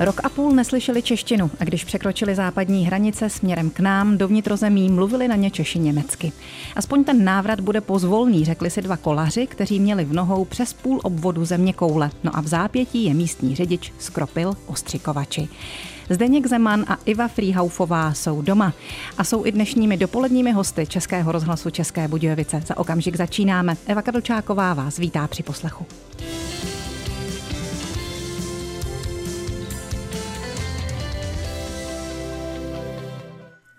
Rok a půl neslyšeli češtinu a když překročili západní hranice směrem k nám do vnitrozemí, mluvili na ně Češi německy. Aspoň ten návrat bude pozvolný, řekli si dva kolaři, kteří měli v nohou přes půl obvodu země koule. No a v zápětí je místní řidič skropil ostřikovači. Zdeněk Zeman a Iva Frýhaufová jsou doma a jsou i dnešními dopoledními hosty Českého rozhlasu České Budějovice. Za okamžik začínáme. Eva Kadlčáková vás vítá při poslechu.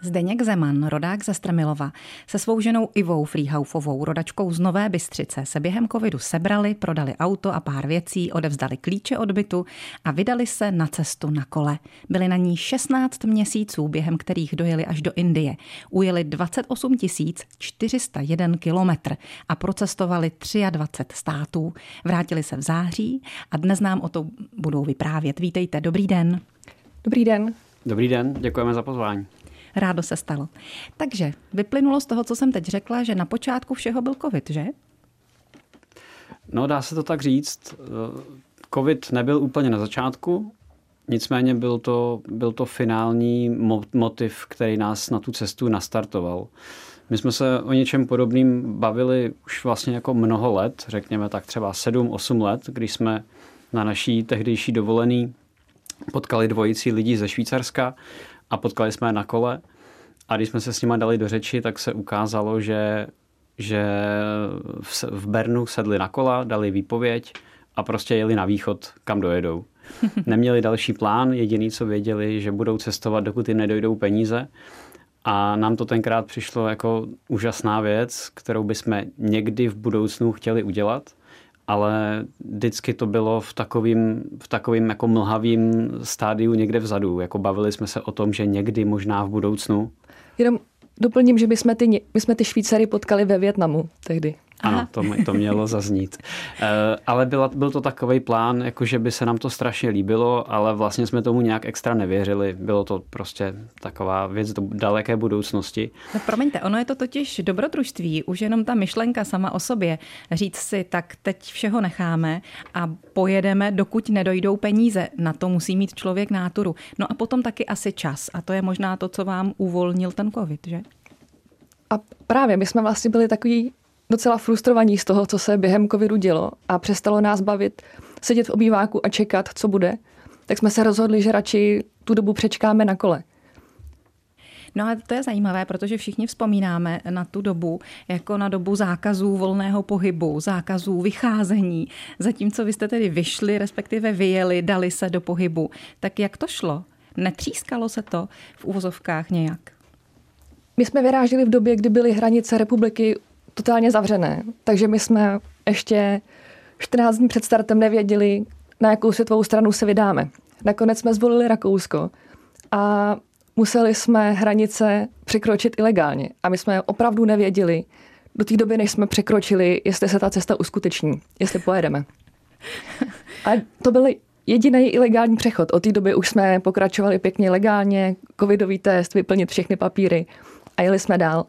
Zdeněk Zeman, rodák ze Stremilova, se svou ženou Ivou Frýhaufovou, rodačkou z Nové Bystřice, se během covidu sebrali, prodali auto a pár věcí, odevzdali klíče od bytu a vydali se na cestu na kole. Byli na ní 16 měsíců, během kterých dojeli až do Indie. Ujeli 28 401 kilometr a procestovali 23 států. Vrátili se v září a dnes nám o to budou vyprávět. Vítejte, dobrý den. Dobrý den. Dobrý den, děkujeme za pozvání rádo se stalo. Takže vyplynulo z toho, co jsem teď řekla, že na počátku všeho byl covid, že? No, dá se to tak říct. Covid nebyl úplně na začátku, nicméně byl to, byl to finální motiv, který nás na tu cestu nastartoval. My jsme se o něčem podobným bavili už vlastně jako mnoho let, řekněme tak třeba 7-8 let, když jsme na naší tehdejší dovolený potkali dvojici lidí ze Švýcarska a potkali jsme je na kole a když jsme se s nimi dali do řeči, tak se ukázalo, že, že v Bernu sedli na kola, dali výpověď a prostě jeli na východ, kam dojedou. Neměli další plán, jediný, co věděli, že budou cestovat, dokud jim nedojdou peníze. A nám to tenkrát přišlo jako úžasná věc, kterou bychom někdy v budoucnu chtěli udělat ale vždycky to bylo v takovým, v takovým jako mlhavým stádiu někde vzadu. Jako bavili jsme se o tom, že někdy možná v budoucnu. Jenom doplním, že my jsme ty, my jsme ty Švýcary potkali ve Větnamu tehdy. Ano, to, to mělo zaznít. Uh, ale byla, byl to takový plán, jako že by se nám to strašně líbilo, ale vlastně jsme tomu nějak extra nevěřili. Bylo to prostě taková věc do daleké budoucnosti. No promiňte, ono je to totiž dobrodružství, už jenom ta myšlenka sama o sobě. Říct si, tak teď všeho necháme a pojedeme, dokud nedojdou peníze. Na to musí mít člověk náturu. No a potom taky asi čas. A to je možná to, co vám uvolnil ten covid, že? A právě, my jsme vlastně byli takový docela frustrovaní z toho, co se během covidu dělo a přestalo nás bavit sedět v obýváku a čekat, co bude, tak jsme se rozhodli, že radši tu dobu přečkáme na kole. No a to je zajímavé, protože všichni vzpomínáme na tu dobu jako na dobu zákazů volného pohybu, zákazů vycházení. Zatímco vy jste tedy vyšli, respektive vyjeli, dali se do pohybu. Tak jak to šlo? Netřískalo se to v úvozovkách nějak? My jsme vyráželi v době, kdy byly hranice republiky totálně zavřené. Takže my jsme ještě 14 dní před startem nevěděli, na jakou světovou stranu se vydáme. Nakonec jsme zvolili Rakousko a museli jsme hranice překročit ilegálně. A my jsme opravdu nevěděli do té doby, než jsme překročili, jestli se ta cesta uskuteční, jestli pojedeme. A to byl jediný ilegální přechod. Od té doby už jsme pokračovali pěkně legálně, covidový test, vyplnit všechny papíry a jeli jsme dál.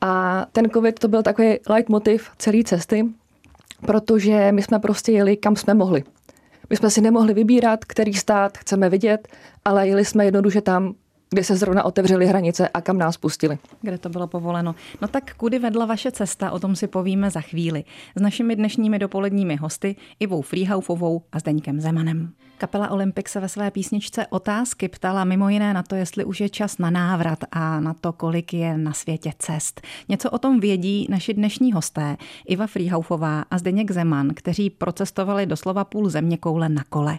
A ten covid to byl takový leitmotiv celé cesty, protože my jsme prostě jeli, kam jsme mohli. My jsme si nemohli vybírat, který stát chceme vidět, ale jeli jsme jednoduše tam, kde se zrovna otevřely hranice a kam nás pustili. Kde to bylo povoleno. No tak kudy vedla vaše cesta, o tom si povíme za chvíli. S našimi dnešními dopoledními hosty Ivou Frýhaufovou a Zdeňkem Zemanem. Kapela Olympik se ve své písničce Otázky ptala mimo jiné na to, jestli už je čas na návrat a na to, kolik je na světě cest. Něco o tom vědí naši dnešní hosté Iva Frýhaufová a Zdeněk Zeman, kteří procestovali doslova půl země koule na kole.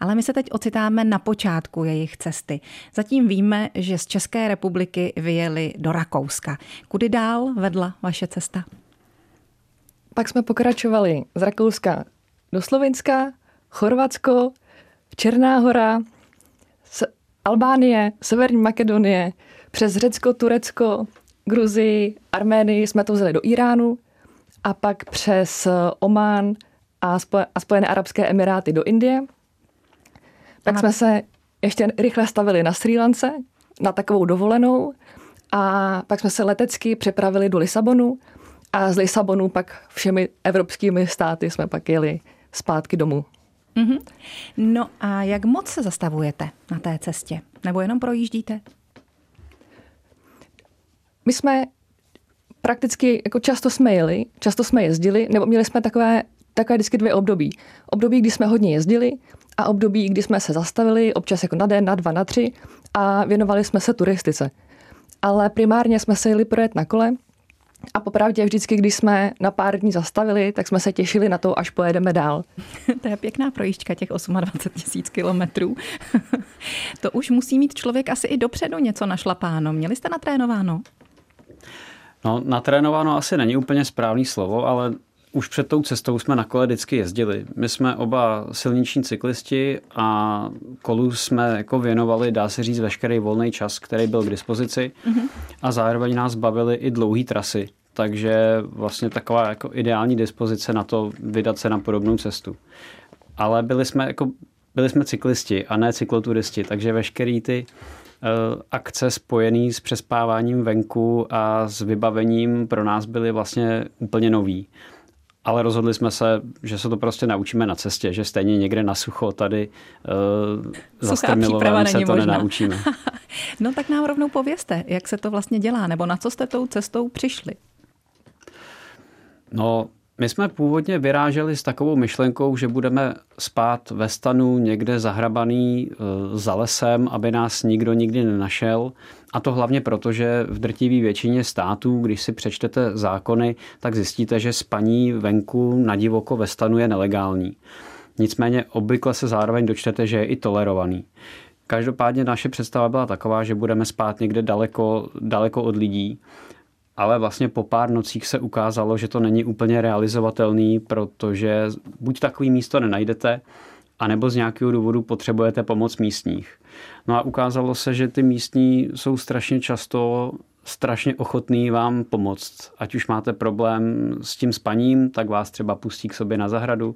Ale my se teď ocitáme na počátku jejich cesty. Zatím víme, že z České republiky vyjeli do Rakouska. Kudy dál vedla vaše cesta? Pak jsme pokračovali z Rakouska do Slovenska, Chorvatsko, Černá hora, Albánie, Severní Makedonie, přes Řecko, Turecko, Gruzii, Arménii jsme to vzali do Iránu a pak přes Omán a, a Spojené Arabské Emiráty do Indie. Pak jsme se ještě rychle stavili na Sri Lance, na takovou dovolenou a pak jsme se letecky přepravili do Lisabonu a z Lisabonu pak všemi evropskými státy jsme pak jeli zpátky domů. Mm-hmm. No a jak moc se zastavujete na té cestě? Nebo jenom projíždíte? My jsme prakticky, jako často jsme jeli, často jsme jezdili, nebo měli jsme takové, takové vždycky dvě období. Období, kdy jsme hodně jezdili a období, kdy jsme se zastavili, občas jako na den, na dva, na tři a věnovali jsme se turistice. Ale primárně jsme se jeli projet na kole a popravdě vždycky, když jsme na pár dní zastavili, tak jsme se těšili na to, až pojedeme dál. to je pěkná projížďka těch 28 tisíc kilometrů. to už musí mít člověk asi i dopředu něco našlapáno. Měli jste natrénováno? No, natrénováno asi není úplně správný slovo, ale už před tou cestou jsme na kole vždycky jezdili. My jsme oba silniční cyklisti a kolu jsme jako věnovali, dá se říct, veškerý volný čas, který byl k dispozici mm-hmm. a zároveň nás bavily i dlouhé trasy. Takže vlastně taková jako ideální dispozice na to vydat se na podobnou cestu. Ale byli jsme jako byli jsme cyklisti a ne cykloturisti, takže veškerý ty uh, akce spojený s přespáváním venku a s vybavením pro nás byly vlastně úplně nový ale rozhodli jsme se, že se to prostě naučíme na cestě, že stejně někde na sucho tady uh, za Strmilovem se to možná. nenaučíme. no tak nám rovnou povězte, jak se to vlastně dělá, nebo na co jste tou cestou přišli? No, my jsme původně vyráželi s takovou myšlenkou, že budeme spát ve stanu někde zahrabaný e, za lesem, aby nás nikdo nikdy nenašel. A to hlavně proto, že v drtivé většině států, když si přečtete zákony, tak zjistíte, že spaní venku na divoko ve stanu je nelegální. Nicméně obvykle se zároveň dočtete, že je i tolerovaný. Každopádně naše představa byla taková, že budeme spát někde daleko, daleko od lidí ale vlastně po pár nocích se ukázalo, že to není úplně realizovatelný, protože buď takový místo nenajdete, anebo z nějakého důvodu potřebujete pomoc místních. No a ukázalo se, že ty místní jsou strašně často strašně ochotný vám pomoct. Ať už máte problém s tím spaním, tak vás třeba pustí k sobě na zahradu,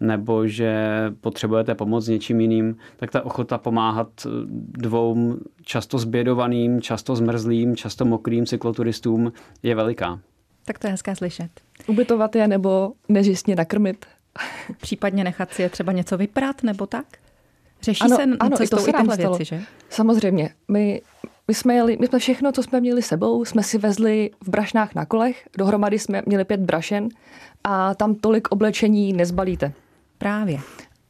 nebo že potřebujete pomoct s něčím jiným, tak ta ochota pomáhat dvou často zbědovaným, často zmrzlým, často mokrým cykloturistům je veliká. Tak to je hezké slyšet. Ubytovat je nebo nežistně nakrmit. Případně nechat si je třeba něco vyprat nebo tak? Řeší ano, se ano, cestou to se i tyhle věci, že? Samozřejmě. My, my, jsme jeli, my jsme všechno, co jsme měli sebou, jsme si vezli v brašnách na kolech. Dohromady jsme měli pět brašen a tam tolik oblečení nezbalíte. Právě.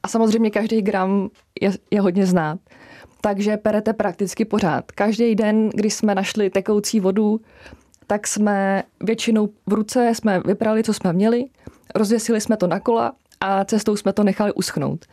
A samozřejmě každý gram je, je hodně znát. Takže perete prakticky pořád. Každý den, když jsme našli tekoucí vodu, tak jsme většinou v ruce jsme vyprali, co jsme měli, rozvěsili jsme to na kola a cestou jsme to nechali uschnout.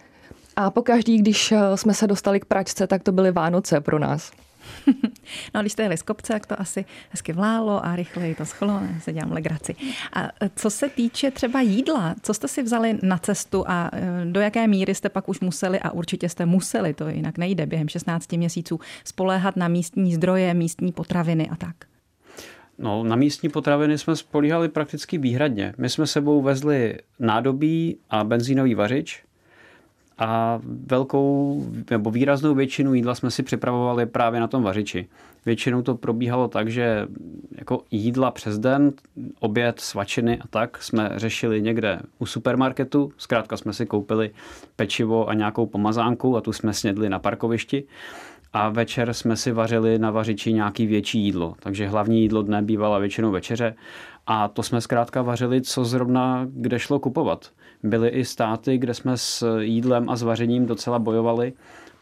A pokaždý, když eh, jsme se dostali k pračce, tak to byly Vánoce pro nás. no a když jste jeli z kopce, tak to asi hezky vlálo a rychleji to schlo, se dělám legraci. A eh, co se týče třeba jídla, co jste si vzali na cestu a eh, do jaké míry jste pak už museli, a určitě jste museli, to jinak nejde během 16 měsíců, spoléhat na místní zdroje, místní potraviny a tak? No, na místní potraviny jsme spolíhali prakticky výhradně. My jsme sebou vezli nádobí a benzínový vařič, a velkou nebo výraznou většinu jídla jsme si připravovali právě na tom vařiči. Většinou to probíhalo tak, že jako jídla přes den, oběd, svačiny a tak jsme řešili někde u supermarketu. Zkrátka jsme si koupili pečivo a nějakou pomazánku a tu jsme snědli na parkovišti. A večer jsme si vařili na vařiči nějaký větší jídlo. Takže hlavní jídlo dne bývala většinou večeře a to jsme zkrátka vařili, co zrovna kde šlo kupovat. Byly i státy, kde jsme s jídlem a s vařením docela bojovali,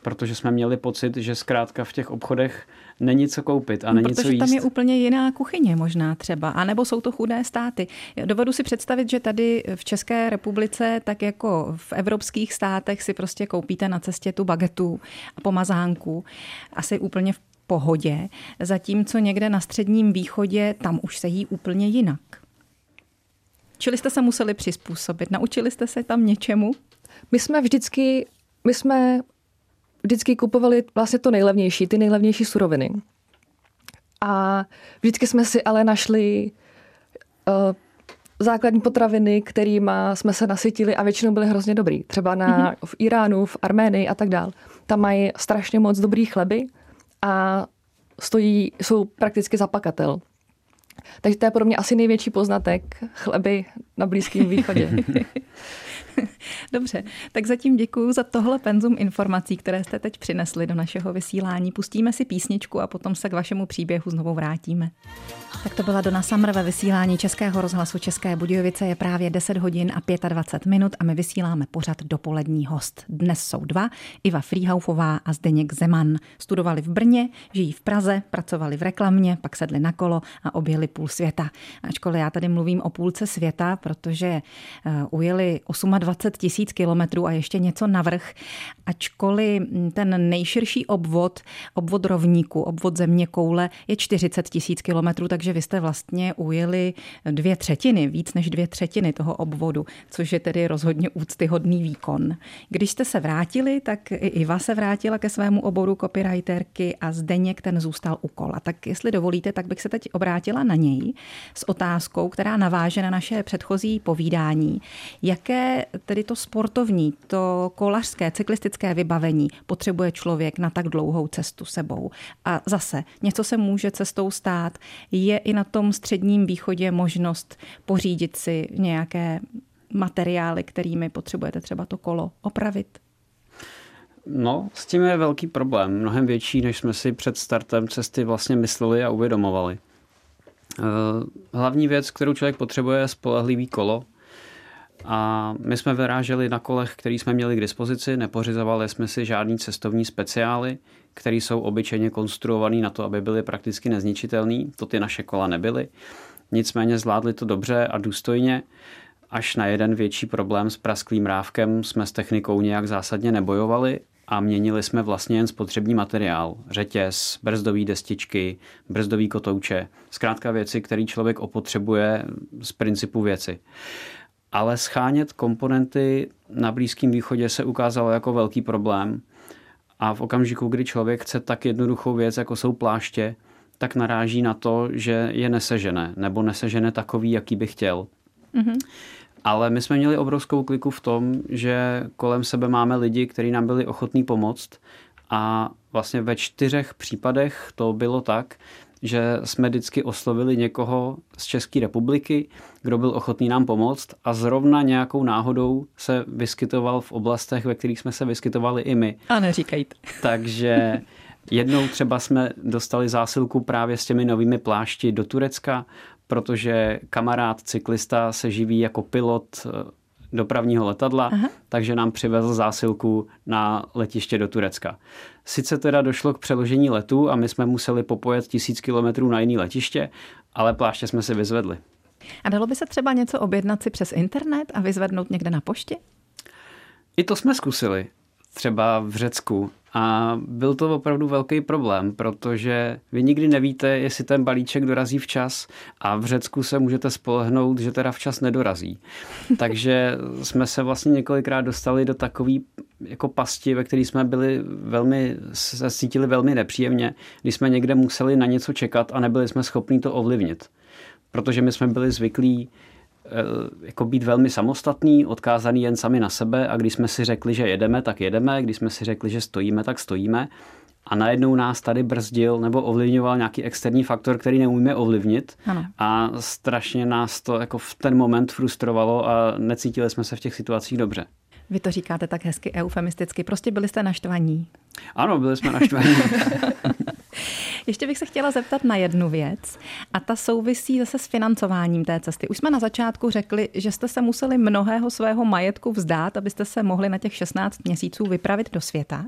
protože jsme měli pocit, že zkrátka v těch obchodech není co koupit a není protože co jíst. tam je úplně jiná kuchyně možná třeba, anebo jsou to chudé státy. Dovedu si představit, že tady v České republice, tak jako v evropských státech si prostě koupíte na cestě tu bagetu a pomazánku. Asi úplně v pohodě, zatímco někde na středním východě tam už se jí úplně jinak. Čili jste se museli přizpůsobit. Naučili jste se tam něčemu? My jsme vždycky, my jsme vždycky kupovali vlastně to nejlevnější, ty nejlevnější suroviny. A vždycky jsme si ale našli uh, základní potraviny, kterými jsme se nasytili a většinou byly hrozně dobrý. Třeba na, mm-hmm. v Iránu, v Arménii a tak dál. Tam mají strašně moc dobrý chleby a stojí, jsou prakticky zapakatel. Takže to je pro mě asi největší poznatek chleby na Blízkém východě. Dobře, tak zatím děkuji za tohle penzum informací, které jste teď přinesli do našeho vysílání. Pustíme si písničku a potom se k vašemu příběhu znovu vrátíme. Tak to byla Dona Summer ve vysílání Českého rozhlasu České Budějovice. Je právě 10 hodin a 25 minut a my vysíláme pořad dopolední host. Dnes jsou dva, Iva Frýhaufová a Zdeněk Zeman. Studovali v Brně, žijí v Praze, pracovali v reklamě, pak sedli na kolo a objeli půl světa. Ačkoliv já tady mluvím o půlce světa, protože eh, ujeli 28 tisíc kilometrů a ještě něco navrh, ačkoliv ten nejširší obvod, obvod rovníku, obvod země koule je 40 tisíc kilometrů, takže vy jste vlastně ujeli dvě třetiny, víc než dvě třetiny toho obvodu, což je tedy rozhodně úctyhodný výkon. Když jste se vrátili, tak i Iva se vrátila ke svému oboru copywriterky a Zdeněk ten zůstal u kola. Tak jestli dovolíte, tak bych se teď obrátila na něj s otázkou, která naváže na naše předchozí povídání. Jaké tedy to sportovní, to kolařské, cyklistické vybavení potřebuje člověk na tak dlouhou cestu sebou? A zase, něco se může cestou stát. Je i na tom středním východě možnost pořídit si nějaké materiály, kterými potřebujete třeba to kolo opravit? No, s tím je velký problém, mnohem větší, než jsme si před startem cesty vlastně mysleli a uvědomovali. Eh, hlavní věc, kterou člověk potřebuje, je spolehlivý kolo. A my jsme vyráželi na kolech, který jsme měli k dispozici, nepořizovali jsme si žádný cestovní speciály, které jsou obyčejně konstruované na to, aby byly prakticky nezničitelné. To ty naše kola nebyly. Nicméně zvládli to dobře a důstojně. Až na jeden větší problém s prasklým rávkem jsme s technikou nějak zásadně nebojovali a měnili jsme vlastně jen spotřební materiál. Řetěz, brzdové destičky, brzdový kotouče. Zkrátka věci, které člověk opotřebuje z principu věci. Ale schánět komponenty na Blízkém východě se ukázalo jako velký problém. A v okamžiku, kdy člověk chce tak jednoduchou věc, jako jsou pláště, tak naráží na to, že je nesežené, nebo nesežené takový, jaký by chtěl. Mm-hmm. Ale my jsme měli obrovskou kliku v tom, že kolem sebe máme lidi, kteří nám byli ochotní pomoct a vlastně ve čtyřech případech to bylo tak, že jsme vždycky oslovili někoho z České republiky, kdo byl ochotný nám pomoct a zrovna nějakou náhodou se vyskytoval v oblastech, ve kterých jsme se vyskytovali i my. A neříkejte. Takže jednou třeba jsme dostali zásilku právě s těmi novými plášti do Turecka protože kamarád cyklista se živí jako pilot dopravního letadla, Aha. takže nám přivezl zásilku na letiště do Turecka. Sice teda došlo k přeložení letu a my jsme museli popojet tisíc kilometrů na jiný letiště, ale pláště jsme si vyzvedli. A dalo by se třeba něco objednat si přes internet a vyzvednout někde na poště? I to jsme zkusili. Třeba v Řecku a byl to opravdu velký problém, protože vy nikdy nevíte, jestli ten balíček dorazí včas a v Řecku se můžete spolehnout, že teda včas nedorazí. Takže jsme se vlastně několikrát dostali do takové jako pasti, ve které jsme byli velmi, se cítili velmi nepříjemně, když jsme někde museli na něco čekat a nebyli jsme schopni to ovlivnit. Protože my jsme byli zvyklí jako být velmi samostatný, odkázaný jen sami na sebe a když jsme si řekli, že jedeme, tak jedeme, když jsme si řekli, že stojíme, tak stojíme a najednou nás tady brzdil nebo ovlivňoval nějaký externí faktor, který neumíme ovlivnit ano. a strašně nás to jako v ten moment frustrovalo a necítili jsme se v těch situacích dobře. Vy to říkáte tak hezky eufemisticky. Prostě byli jste naštvaní. Ano, byli jsme naštvaní. Ještě bych se chtěla zeptat na jednu věc a ta souvisí zase s financováním té cesty. Už jsme na začátku řekli, že jste se museli mnohého svého majetku vzdát, abyste se mohli na těch 16 měsíců vypravit do světa.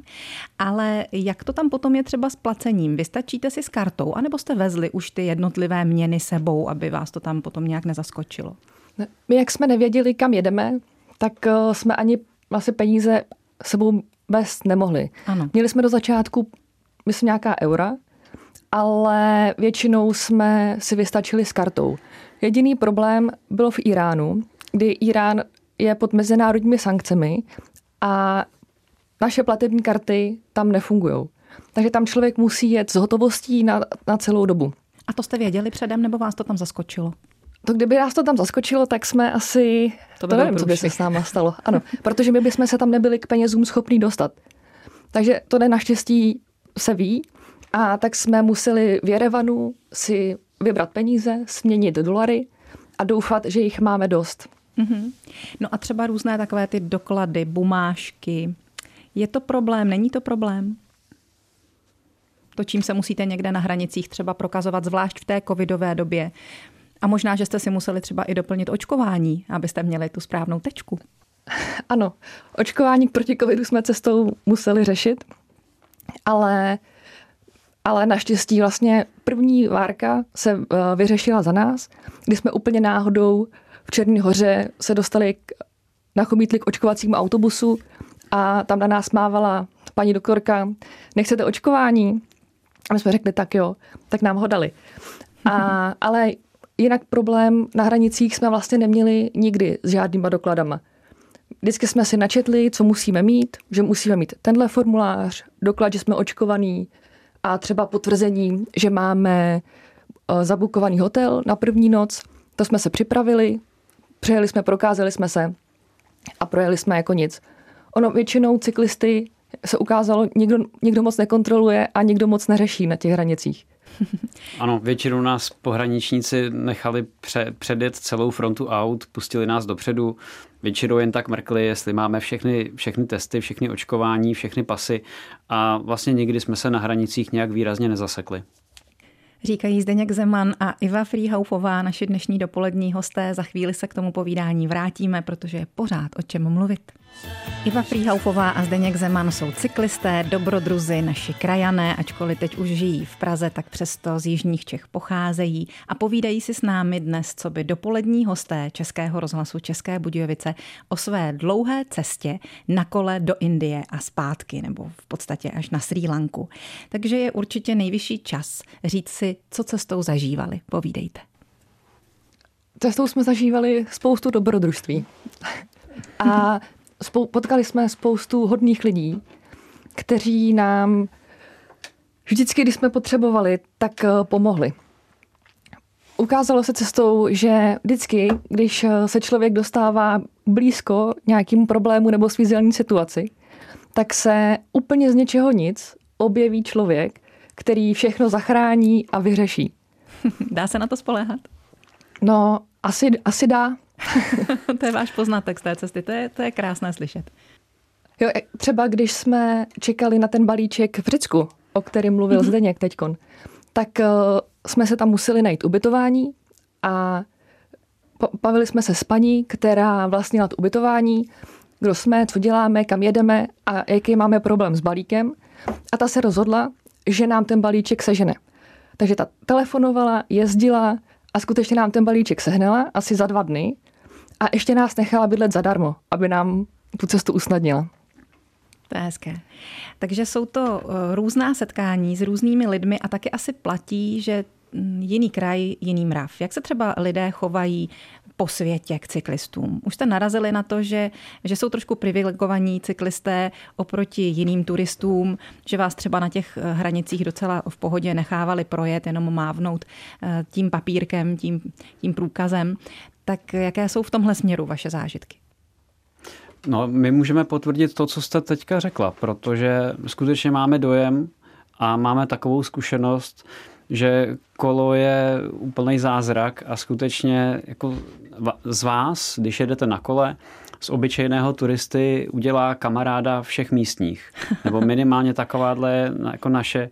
Ale jak to tam potom je třeba s placením? Vystačíte si s kartou, anebo jste vezli už ty jednotlivé měny sebou, aby vás to tam potom nějak nezaskočilo? My, jak jsme nevěděli, kam jedeme, tak eh, jsme ani asi peníze sebou vést nemohli. Ano. Měli jsme do začátku, myslím, nějaká eura, ale většinou jsme si vystačili s kartou. Jediný problém byl v Iránu, kdy Irán je pod mezinárodními sankcemi a naše platební karty tam nefungují. Takže tam člověk musí jet s hotovostí na, na celou dobu. A to jste věděli předem, nebo vás to tam zaskočilo? To kdyby nás to tam zaskočilo, tak jsme asi... To, by to nevím, co by se s náma stalo. Ano, protože my bychom se tam nebyli k penězům schopní dostat. Takže to ne naštěstí se ví. A tak jsme museli v Jerevanu si vybrat peníze, směnit dolary a doufat, že jich máme dost. Mm-hmm. No a třeba různé takové ty doklady, bumášky. Je to problém, není to problém? To, čím se musíte někde na hranicích třeba prokazovat, zvlášť v té covidové době. A možná, že jste si museli třeba i doplnit očkování, abyste měli tu správnou tečku. Ano, očkování proti covidu jsme cestou museli řešit, ale, ale naštěstí vlastně první várka se uh, vyřešila za nás, kdy jsme úplně náhodou v Černý hoře se dostali k, nachomítli k očkovacímu autobusu a tam na nás mávala paní doktorka, nechcete očkování? A my jsme řekli, tak jo, tak nám ho dali. A, ale jinak problém na hranicích jsme vlastně neměli nikdy s žádnýma dokladama. Vždycky jsme si načetli, co musíme mít, že musíme mít tenhle formulář, doklad, že jsme očkovaný a třeba potvrzení, že máme eh, zabukovaný hotel na první noc. To jsme se připravili, přijeli jsme, prokázali jsme se a projeli jsme jako nic. Ono většinou cyklisty se ukázalo, někdo, někdo moc nekontroluje a někdo moc neřeší na těch hranicích. Ano, většinou nás pohraničníci nechali pře- předjet celou frontu aut, pustili nás dopředu, většinou jen tak mrkli, jestli máme všechny, všechny testy, všechny očkování, všechny pasy a vlastně nikdy jsme se na hranicích nějak výrazně nezasekli. Říkají Zdeněk Zeman a Iva Frýhaufová, naši dnešní dopolední hosté. Za chvíli se k tomu povídání vrátíme, protože je pořád o čem mluvit. Iva Frýhaufová a Zdeněk Zeman jsou cyklisté, dobrodruzy, naši krajané, ačkoliv teď už žijí v Praze, tak přesto z jižních Čech pocházejí a povídají si s námi dnes, co by dopolední hosté Českého rozhlasu České Budějovice o své dlouhé cestě na kole do Indie a zpátky, nebo v podstatě až na Sri Lanku. Takže je určitě nejvyšší čas říct si, co cestou zažívali. Povídejte. Cestou jsme zažívali spoustu dobrodružství. A spou- potkali jsme spoustu hodných lidí, kteří nám vždycky, když jsme potřebovali, tak eh, pomohli. Ukázalo se cestou, že vždycky, když eh, se člověk dostává blízko nějakému problému nebo svízelné situaci, tak se úplně z něčeho nic objeví člověk, který všechno zachrání a vyřeší. Dá se na to spoléhat? No, asi, asi dá. to je váš poznatek z té cesty, to je, to je krásné slyšet. Jo, e, třeba když jsme čekali na ten balíček v Řecku, o kterém mluvil mm-hmm. Zdeněk teďkon, tak uh, jsme se tam museli najít ubytování a bavili jsme se s paní, která vlastnila to ubytování, kdo jsme, co děláme, kam jedeme a jaký máme problém s balíkem. A ta se rozhodla, že nám ten balíček sežene. Takže ta telefonovala, jezdila a skutečně nám ten balíček sehnala asi za dva dny a ještě nás nechala bydlet zadarmo, aby nám tu cestu usnadnila. To je hezké. Takže jsou to eh, různá setkání s různými lidmi a taky asi platí, že mm, jiný kraj, jiný mrav. Jak se třeba lidé chovají po světě k cyklistům? Už jste narazili na to, že, že jsou trošku privilegovaní cyklisté oproti jiným turistům, že vás třeba na těch eh, hranicích docela v pohodě nechávali projet, jenom mávnout eh, tím papírkem, tím, tím průkazem. Tak jaké jsou v tomhle směru vaše zážitky? No, my můžeme potvrdit to, co jste teďka řekla, protože skutečně máme dojem a máme takovou zkušenost, že kolo je úplný zázrak a skutečně jako z vás, když jedete na kole, z obyčejného turisty udělá kamaráda všech místních. Nebo minimálně takováhle jako naše,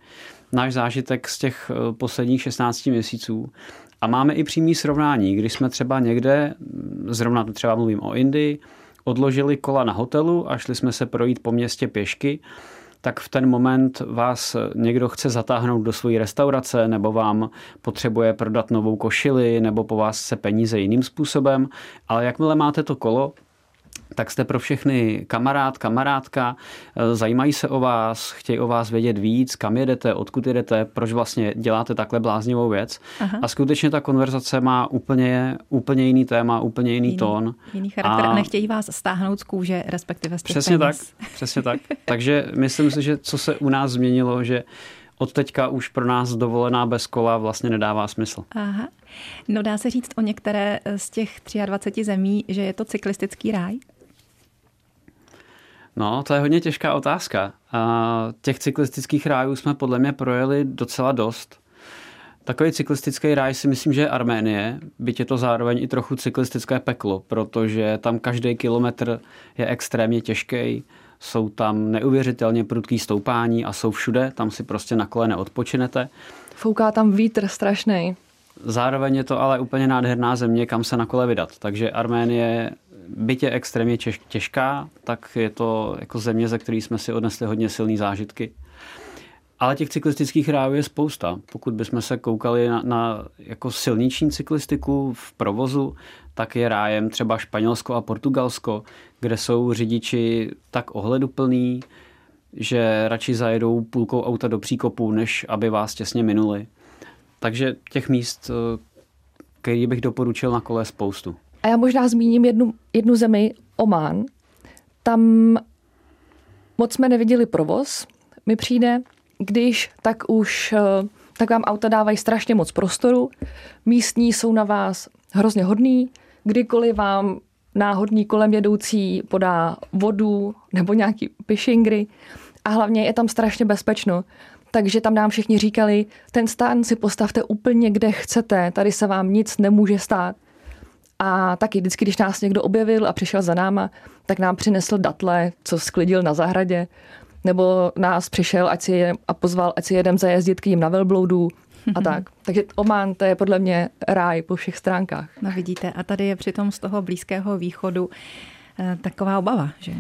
náš zážitek z těch eh, posledních 16 měsíců. A máme i přímý srovnání, když jsme třeba někde, zrovna třeba mluvím o Indii, odložili kola na hotelu a šli jsme se projít po městě pěšky, tak v ten moment vás někdo chce zatáhnout do své restaurace nebo vám potřebuje prodat novou košili nebo po vás se peníze jiným způsobem, ale jakmile máte to kolo, tak jste pro všechny kamarád, kamarádka, eh, zajímají se o vás, chtějí o vás vědět víc, kam jedete, odkud jedete, proč vlastně děláte takhle bláznivou věc. Aha. A skutečně ta konverzace má úplně, úplně jiný téma, úplně jiný, jiný tón. Jiný charakter a, a nechtějí vás stáhnout z kůže, respektive z těch Přesně peněz. tak, přesně tak. Takže myslím si, že co se u nás změnilo, že od teďka už pro nás dovolená bez kola vlastně nedává smysl. Aha. No dá se říct o některé z těch 23 zemí, že je to cyklistický ráj? No, to je hodně těžká otázka. A těch cyklistických rájů jsme podle mě projeli docela dost. Takový cyklistický ráj si myslím, že je Arménie, byť je to zároveň i trochu cyklistické peklo, protože tam každý kilometr je extrémně těžký, jsou tam neuvěřitelně prudký stoupání a jsou všude, tam si prostě na kole neodpočinete. Fouká tam vítr strašný. Zároveň je to ale úplně nádherná země, kam se na kole vydat. Takže Arménie, byť je extrémně těžká, tak je to jako země, ze které jsme si odnesli hodně silné zážitky. Ale těch cyklistických rájů je spousta. Pokud bychom se koukali na, na jako silniční cyklistiku v provozu, tak je rájem třeba Španělsko a Portugalsko, kde jsou řidiči tak ohleduplný, že radši zajedou půlkou auta do příkopu, než aby vás těsně minuli. Takže těch míst, eh, který bych doporučil na kole spoustu. A já možná zmíním jednu, jednu zemi, Oman. Tam moc jsme neviděli provoz, mi přijde, když tak už eh, tak vám auta dávají strašně moc prostoru, místní jsou na vás hrozně hodný, kdykoliv vám náhodný kolem jedoucí podá vodu nebo nějaký pishingry a hlavně je tam strašně bezpečno. Takže tam nám všichni říkali, ten stán si postavte úplně kde chcete, tady se vám nic nemůže stát. A taky vždycky, když nás někdo objevil a přišel za náma, tak nám přinesl datle, co sklidil na zahradě nebo nás přišel ať si je, a pozval, ať si jedem zajezdit k ním na velbloudu a tak. Takže Oman to je podle mě ráj po všech stránkách. No vidíte, a tady je přitom z toho Blízkého východu eh, taková obava, že?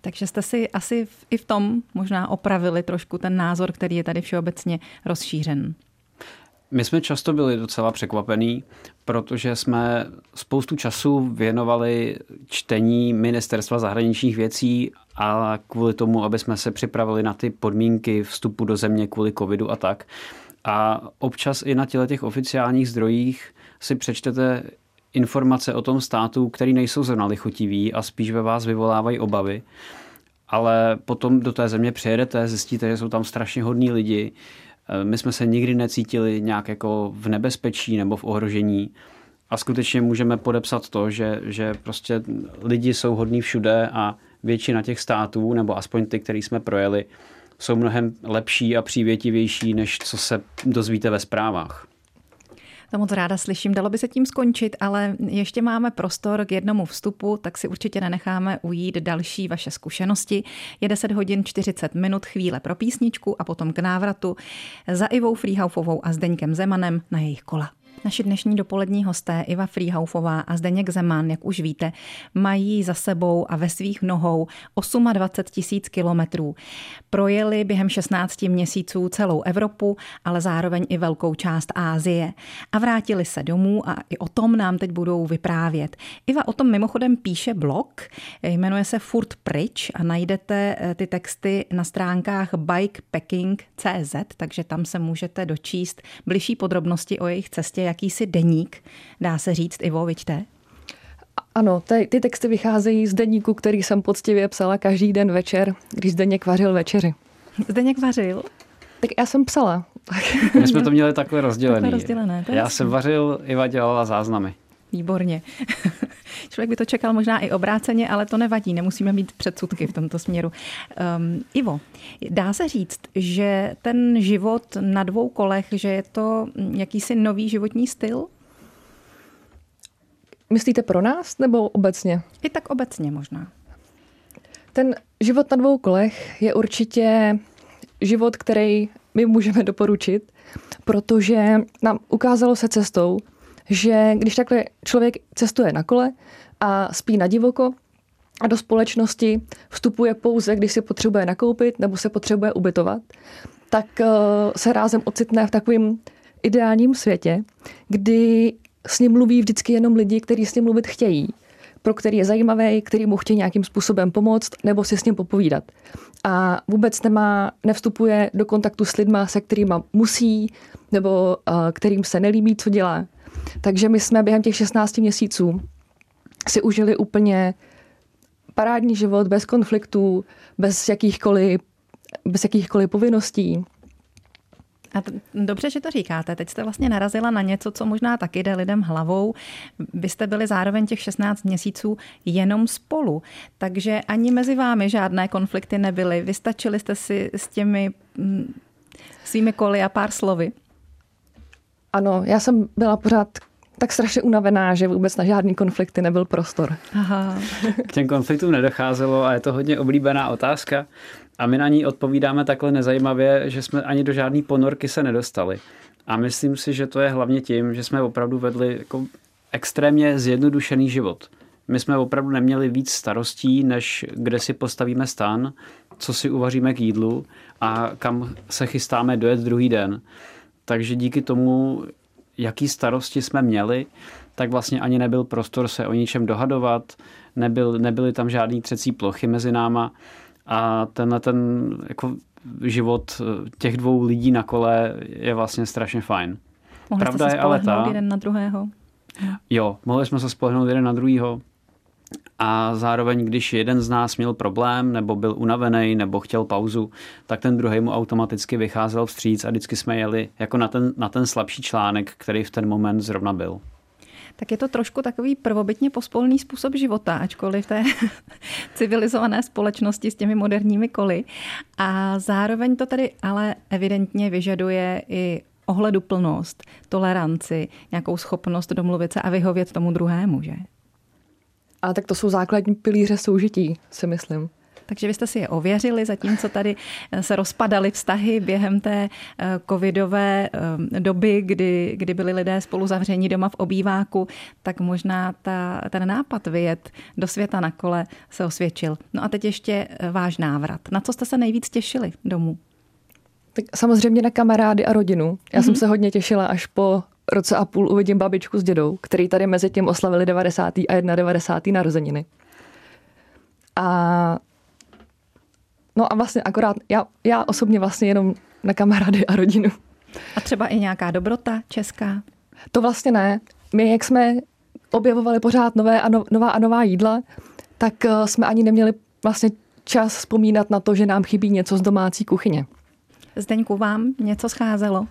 Takže jste si asi i v tom možná opravili trošku ten názor, který je tady všeobecně rozšířen. My jsme často byli docela překvapení, protože jsme spoustu času věnovali čtení ministerstva zahraničních věcí a kvůli tomu, aby jsme se připravili na ty podmínky vstupu do země kvůli covidu a tak. A občas i na těle těch oficiálních zdrojích si přečtete informace o tom státu, které nejsou zrovna lichotivý a spíš ve vás vyvolávají obavy. Ale potom do té země přijedete, zjistíte, že jsou tam strašně hodní lidi. My jsme se nikdy necítili nějak jako v nebezpečí nebo v ohrožení. A skutečně můžeme podepsat to, že, že prostě lidi jsou hodní všude a většina těch států, nebo aspoň ty, který jsme projeli, jsou mnohem lepší a přívětivější, než co se dozvíte ve zprávách. To moc ráda slyším. Dalo by se tím skončit, ale ještě máme prostor k jednomu vstupu, tak si určitě nenecháme ujít další vaše zkušenosti. Je 10 hodin 40 minut chvíle pro písničku a potom k návratu za Ivou Frýhaufovou a Zdeňkem Zemanem na jejich kola. Naši dnešní dopolední hosté Iva Frýhaufová a Zdeněk Zeman, jak už víte, mají za sebou a ve svých nohou 28 tisíc kilometrů. Projeli během 16 měsíců celou Evropu, ale zároveň i velkou část Ázie. A vrátili se domů a i o tom nám teď budou vyprávět. Iva o tom mimochodem píše blog, jmenuje se Furt pryč a najdete eh, ty texty na stránkách bikepacking.cz, takže tam se můžete dočíst bližší podrobnosti o jejich cestě, jakýsi deník, dá se říct, Ivo, vidíte? Ano, ty, ty texty vycházejí z deníku, který jsem poctivě psala každý den večer, když Zdeněk vařil večeři. Zdeněk vařil? Tak já jsem psala. My jsme to měli takhle rozdělené. Takhle rozdělené já jsem vařil, Iva dělala záznamy. Výborně. Člověk by to čekal možná i obráceně, ale to nevadí, nemusíme mít předsudky v tomto směru. Um, Ivo, dá se říct, že ten život na dvou kolech, že je to jakýsi nový životní styl? Myslíte pro nás nebo obecně? I tak obecně možná. Ten život na dvou kolech je určitě život, který my můžeme doporučit, protože nám ukázalo se cestou, že když takhle člověk cestuje na kole a spí na divoko a do společnosti vstupuje pouze, když si potřebuje nakoupit nebo se potřebuje ubytovat, tak eh, se rázem ocitne v takovém ideálním světě, kdy s ním mluví vždycky jenom lidi, kteří s ním mluvit chtějí, pro který je zajímavý, který mu chtějí nějakým způsobem pomoct nebo si s ním popovídat. A vůbec nemá, nevstupuje do kontaktu s lidma, se kterými musí nebo uh, kterým se nelíbí, co dělá. Takže my jsme během těch 16 měsíců si užili úplně parádní život bez konfliktů, bez jakýchkoliv, bez jakýchkoliv povinností. A t- dobře, že to říkáte. Teď jste vlastně narazila na něco, co možná taky jde lidem hlavou. Vy jste byli zároveň těch 16 měsíců jenom spolu, takže ani mezi vámi žádné konflikty nebyly. Vystačili jste si s těmi mm, svými koly a pár slovy. Ano, já jsem byla pořád tak strašně unavená, že vůbec na žádný konflikty nebyl prostor. Aha. K těm konfliktům nedocházelo a je to hodně oblíbená otázka. A my na ní odpovídáme takhle nezajímavě, že jsme ani do žádné ponorky se nedostali. A myslím si, že to je hlavně tím, že jsme opravdu vedli jako extrémně zjednodušený život. My jsme opravdu neměli víc starostí, než kde si postavíme stan, co si uvaříme k jídlu a kam se chystáme dojet druhý den. Takže díky tomu, jaký starosti jsme měli, tak vlastně ani nebyl prostor se o ničem dohadovat, nebyl, nebyly tam žádný třecí plochy mezi náma a tenhle ten jako život těch dvou lidí na kole je vlastně strašně fajn. Mohli Pravda jste se je ale ta, jeden na druhého? Jo, mohli jsme se spolehnout jeden na druhýho. A zároveň, když jeden z nás měl problém, nebo byl unavený, nebo chtěl pauzu, tak ten druhý mu automaticky vycházel vstříc a vždycky jsme jeli jako na ten, na ten slabší článek, který v ten moment zrovna byl tak je to trošku takový prvobytně pospolný způsob života, ačkoliv té civilizované společnosti s těmi moderními koly. A zároveň to tady ale evidentně vyžaduje i ohleduplnost, toleranci, nějakou schopnost domluvit se a vyhovět tomu druhému, že? A tak to jsou základní pilíře soužití, si myslím. Takže vy jste si je ověřili, zatímco tady eh, se rozpadaly vztahy během té eh, covidové eh, doby, kdy, kdy byli lidé spolu zavření doma v obýváku, tak možná ta, ten nápad vyjet do světa na kole se osvědčil. No a teď ještě váš návrat. Na co jste se nejvíc těšili domů? Tak samozřejmě na kamarády a rodinu. Já mm-hmm. jsem mhm. se hodně těšila, až po roce a půl uvidím babičku s dědou, který tady mezi tím oslavili 90. a 91. narozeniny. A no a vlastně akorát, já, já osobně vlastně jenom na kamarády a rodinu. A třeba i nějaká dobrota česká? To vlastně ne. My, jak jsme objevovali pořád nové a no, nová a nová jídla, tak eh, jsme ani neměli vlastně čas vzpomínat na to, že nám chybí něco z domácí kuchyně. Zdeňku, vám něco scházelo?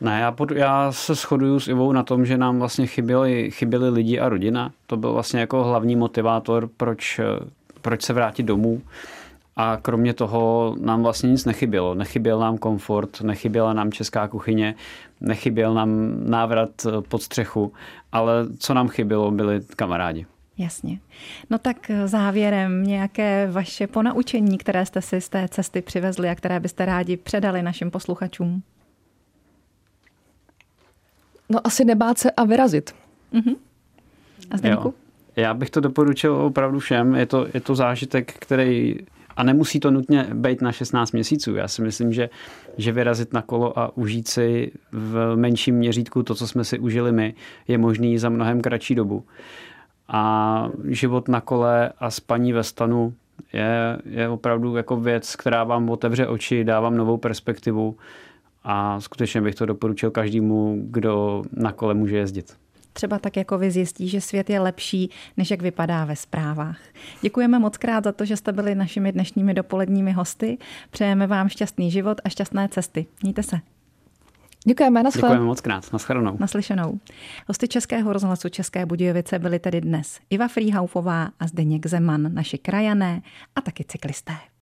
Ne, já, pod, já se shoduju s Ivou na tom, že nám vlastně chyběli, chyběli lidi a rodina. To byl vlastně jako hlavní motivátor, proč, proč se vrátit domů. A kromě toho nám vlastně nic nechybělo. Nechyběl nám komfort, nechyběla nám česká kuchyně, nechyběl nám návrat pod střechu, ale co nám chybělo, byli kamarádi. Jasně. No tak závěrem nějaké vaše ponaučení, které jste si z té cesty přivezli a které byste rádi předali našim posluchačům. No asi nebát se a vyrazit. Uh-huh. A Zdeňku? Já bych to doporučil opravdu všem. Je to, je to zážitek, který a nemusí to nutně být na 16 měsíců. Já si myslím, že, že vyrazit na kolo a užít si v menším měřítku to, co jsme si užili my, je možný za mnohem kratší dobu. A život na kole a spaní ve stanu je, je opravdu jako věc, která vám otevře oči, dá vám novou perspektivu a skutečně bych to doporučil každému, kdo na kole může jezdit třeba tak jako vy zjistí, že svět je lepší, než jak vypadá ve zprávách. Děkujeme moc krát za to, že jste byli našimi dnešními dopoledními hosty. Přejeme vám šťastný život a šťastné cesty. Mějte se. Děkujeme, na Děkujeme moc krát, naschledanou. Naslyšenou. Hosty Českého rozhlasu České Budějovice byly tedy dnes Iva Frýhaufová a Zdeněk Zeman, naši krajané a taky cyklisté.